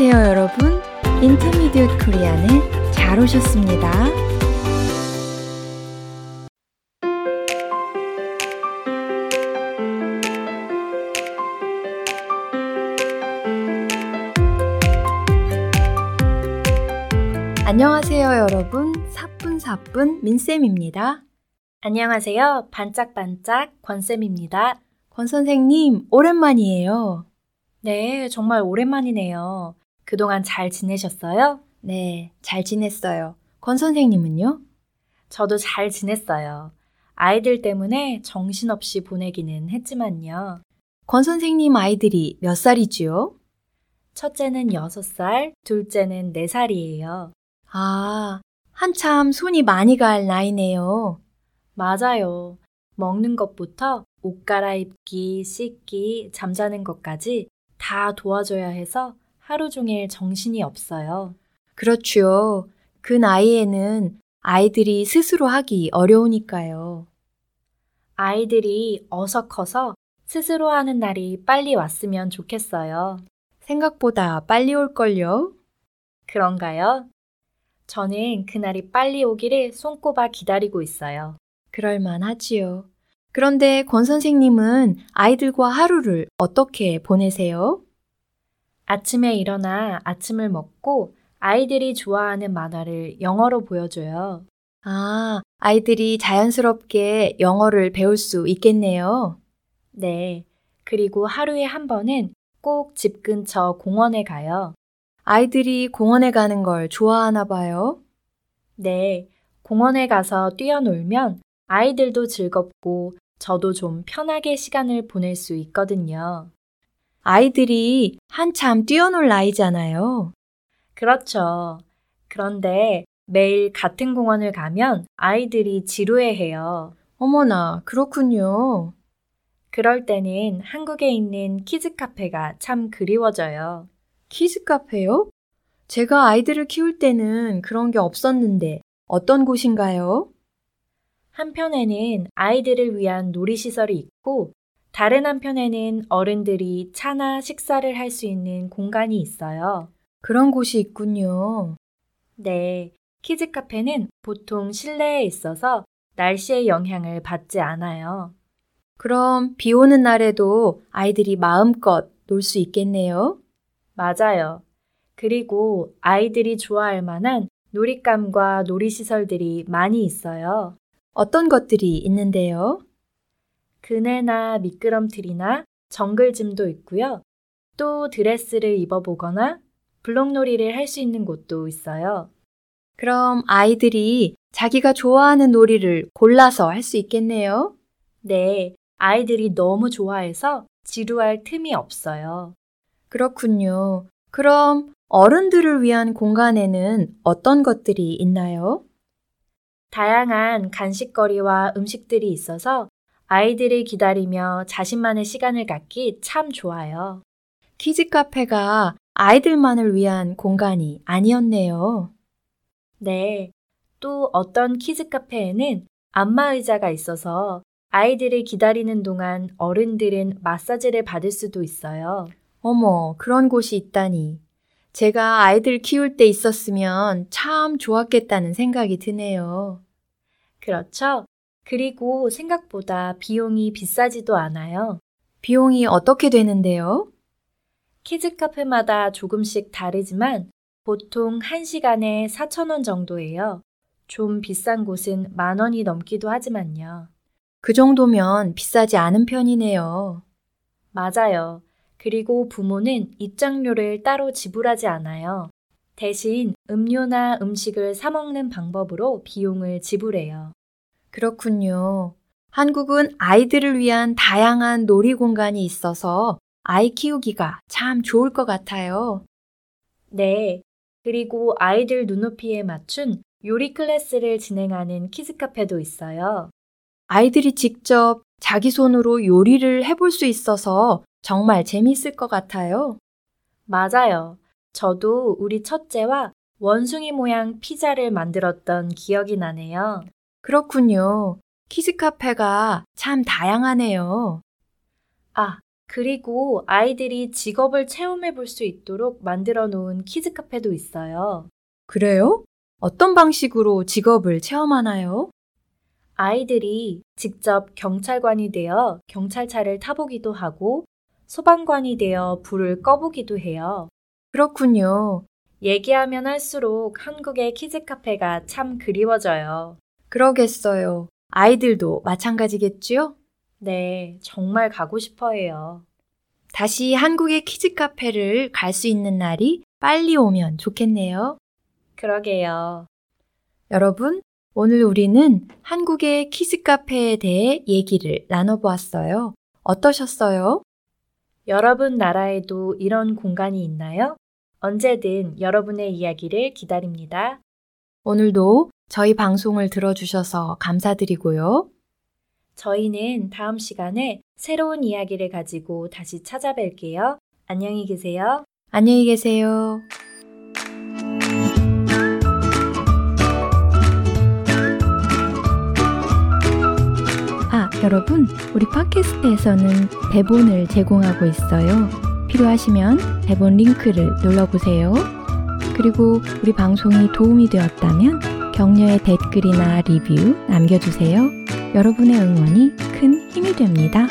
안녕하세요, 여러분. 인터미디엇 코리안에 잘 오셨습니다. 안녕하세요, 여러분. 사뿐사뿐 민쌤입니다. 안녕하세요. 반짝반짝 권쌤입니다. 권 선생님, 오랜만이에요. 네, 정말 오랜만이네요. 그동안 잘 지내셨어요? 네, 잘 지냈어요. 권 선생님은요? 저도 잘 지냈어요. 아이들 때문에 정신없이 보내기는 했지만요. 권 선생님 아이들이 몇 살이지요? 첫째는 6살, 둘째는 4살이에요. 아, 한참 손이 많이 갈 나이네요. 맞아요. 먹는 것부터 옷 갈아입기, 씻기, 잠자는 것까지 다 도와줘야 해서 하루 종일 정신이 없어요. 그렇죠. 그 나이에는 아이들이 스스로 하기 어려우니까요. 아이들이 어서 커서 스스로 하는 날이 빨리 왔으면 좋겠어요. 생각보다 빨리 올걸요? 그런가요? 저는 그날이 빨리 오기를 손꼽아 기다리고 있어요. 그럴만 하지요. 그런데 권 선생님은 아이들과 하루를 어떻게 보내세요? 아침에 일어나 아침을 먹고 아이들이 좋아하는 만화를 영어로 보여줘요. 아, 아이들이 자연스럽게 영어를 배울 수 있겠네요. 네. 그리고 하루에 한 번은 꼭 집 근처 공원에 가요. 아이들이 공원에 가는 걸 좋아하나 봐요. 네. 공원에 가서 뛰어놀면 아이들도 즐겁고 저도 좀 편하게 시간을 보낼 수 있거든요. 아이들이 한참 뛰어놀 나이잖아요. 그렇죠. 그런데 매일 같은 공원을 가면 아이들이 지루해 해요. 어머나, 그렇군요. 그럴 때는 한국에 있는 키즈 카페가 참 그리워져요. 키즈 카페요? 제가 아이들을 키울 때는 그런 게 없었는데 어떤 곳인가요? 한편에는 아이들을 위한 놀이시설이 있고 다른 한편에는 어른들이 차나 식사를 할 수 있는 공간이 있어요. 그런 곳이 있군요. 네. 키즈 카페는 보통 실내에 있어서 날씨의 영향을 받지 않아요. 그럼 비 오는 날에도 아이들이 마음껏 놀 수 있겠네요? 맞아요. 그리고 아이들이 좋아할 만한 놀잇감과 놀이시설들이 많이 있어요. 어떤 것들이 있는데요? 그네나 미끄럼틀이나 정글짐도 있고요. 또 드레스를 입어보거나 블록놀이를 할 수 있는 곳도 있어요. 그럼 아이들이 자기가 좋아하는 놀이를 골라서 할 수 있겠네요? 네, 아이들이 너무 좋아해서 지루할 틈이 없어요. 그렇군요. 그럼 어른들을 위한 공간에는 어떤 것들이 있나요? 다양한 간식거리와 음식들이 있어서 아이들을 기다리며 자신만의 시간을 갖기 참 좋아요. 키즈 카페가 아이들만을 위한 공간이 아니었네요. 네. 또 어떤 키즈 카페에는 안마 의자가 있어서 아이들을 기다리는 동안 어른들은 마사지를 받을 수도 있어요. 어머, 그런 곳이 있다니. 제가 아이들 키울 때 있었으면 참 좋았겠다는 생각이 드네요. 그렇죠? 그리고 생각보다 비용이 비싸지도 않아요. 비용이 어떻게 되는데요? 키즈 카페마다 조금씩 다르지만 보통 1시간에 4,000원 정도예요. 좀 비싼 곳은 만 원이 넘기도 하지만요. 그 정도면 비싸지 않은 편이네요. 맞아요. 그리고 부모는 입장료를 따로 지불하지 않아요. 대신 음료나 음식을 사먹는 방법으로 비용을 지불해요. 그렇군요. 한국은 아이들을 위한 다양한 놀이 공간이 있어서 아이 키우기가 참 좋을 것 같아요. 네. 그리고 아이들 눈높이에 맞춘 요리 클래스를 진행하는 키즈 카페도 있어요. 아이들이 직접 자기 손으로 요리를 해볼 수 있어서 정말 재미있을 것 같아요. 맞아요. 저도 우리 첫째와 원숭이 모양 피자를 만들었던 기억이 나네요. 그렇군요. 키즈 카페가 참 다양하네요. 아, 그리고 아이들이 직업을 체험해 볼 수 있도록 만들어 놓은 키즈 카페도 있어요. 그래요? 어떤 방식으로 직업을 체험하나요? 아이들이 직접 경찰관이 되어 경찰차를 타보기도 하고 소방관이 되어 불을 꺼보기도 해요. 그렇군요. 얘기하면 할수록 한국의 키즈 카페가 참 그리워져요. 그러겠어요. 아이들도 마찬가지겠지요? 네, 정말 가고 싶어 해요. 다시 한국의 키즈 카페를 갈 수 있는 날이 빨리 오면 좋겠네요. 그러게요. 여러분, 오늘 우리는 한국의 키즈 카페에 대해 얘기를 나눠보았어요. 어떠셨어요? 여러분 나라에도 이런 공간이 있나요? 언제든 여러분의 이야기를 기다립니다. 오늘도 저희 방송을 들어주셔서 감사드리고요. 저희는 다음 시간에 새로운 이야기를 가지고 다시 찾아뵐게요. 안녕히 계세요. 안녕히 계세요. 아, 여러분, 우리 팟캐스트에서는 대본을 제공하고 있어요. 필요하시면 대본 링크를 눌러보세요. 그리고 우리 방송이 도움이 되었다면 격려의 댓글이나 리뷰 남겨주세요. 여러분의 응원이 큰 힘이 됩니다.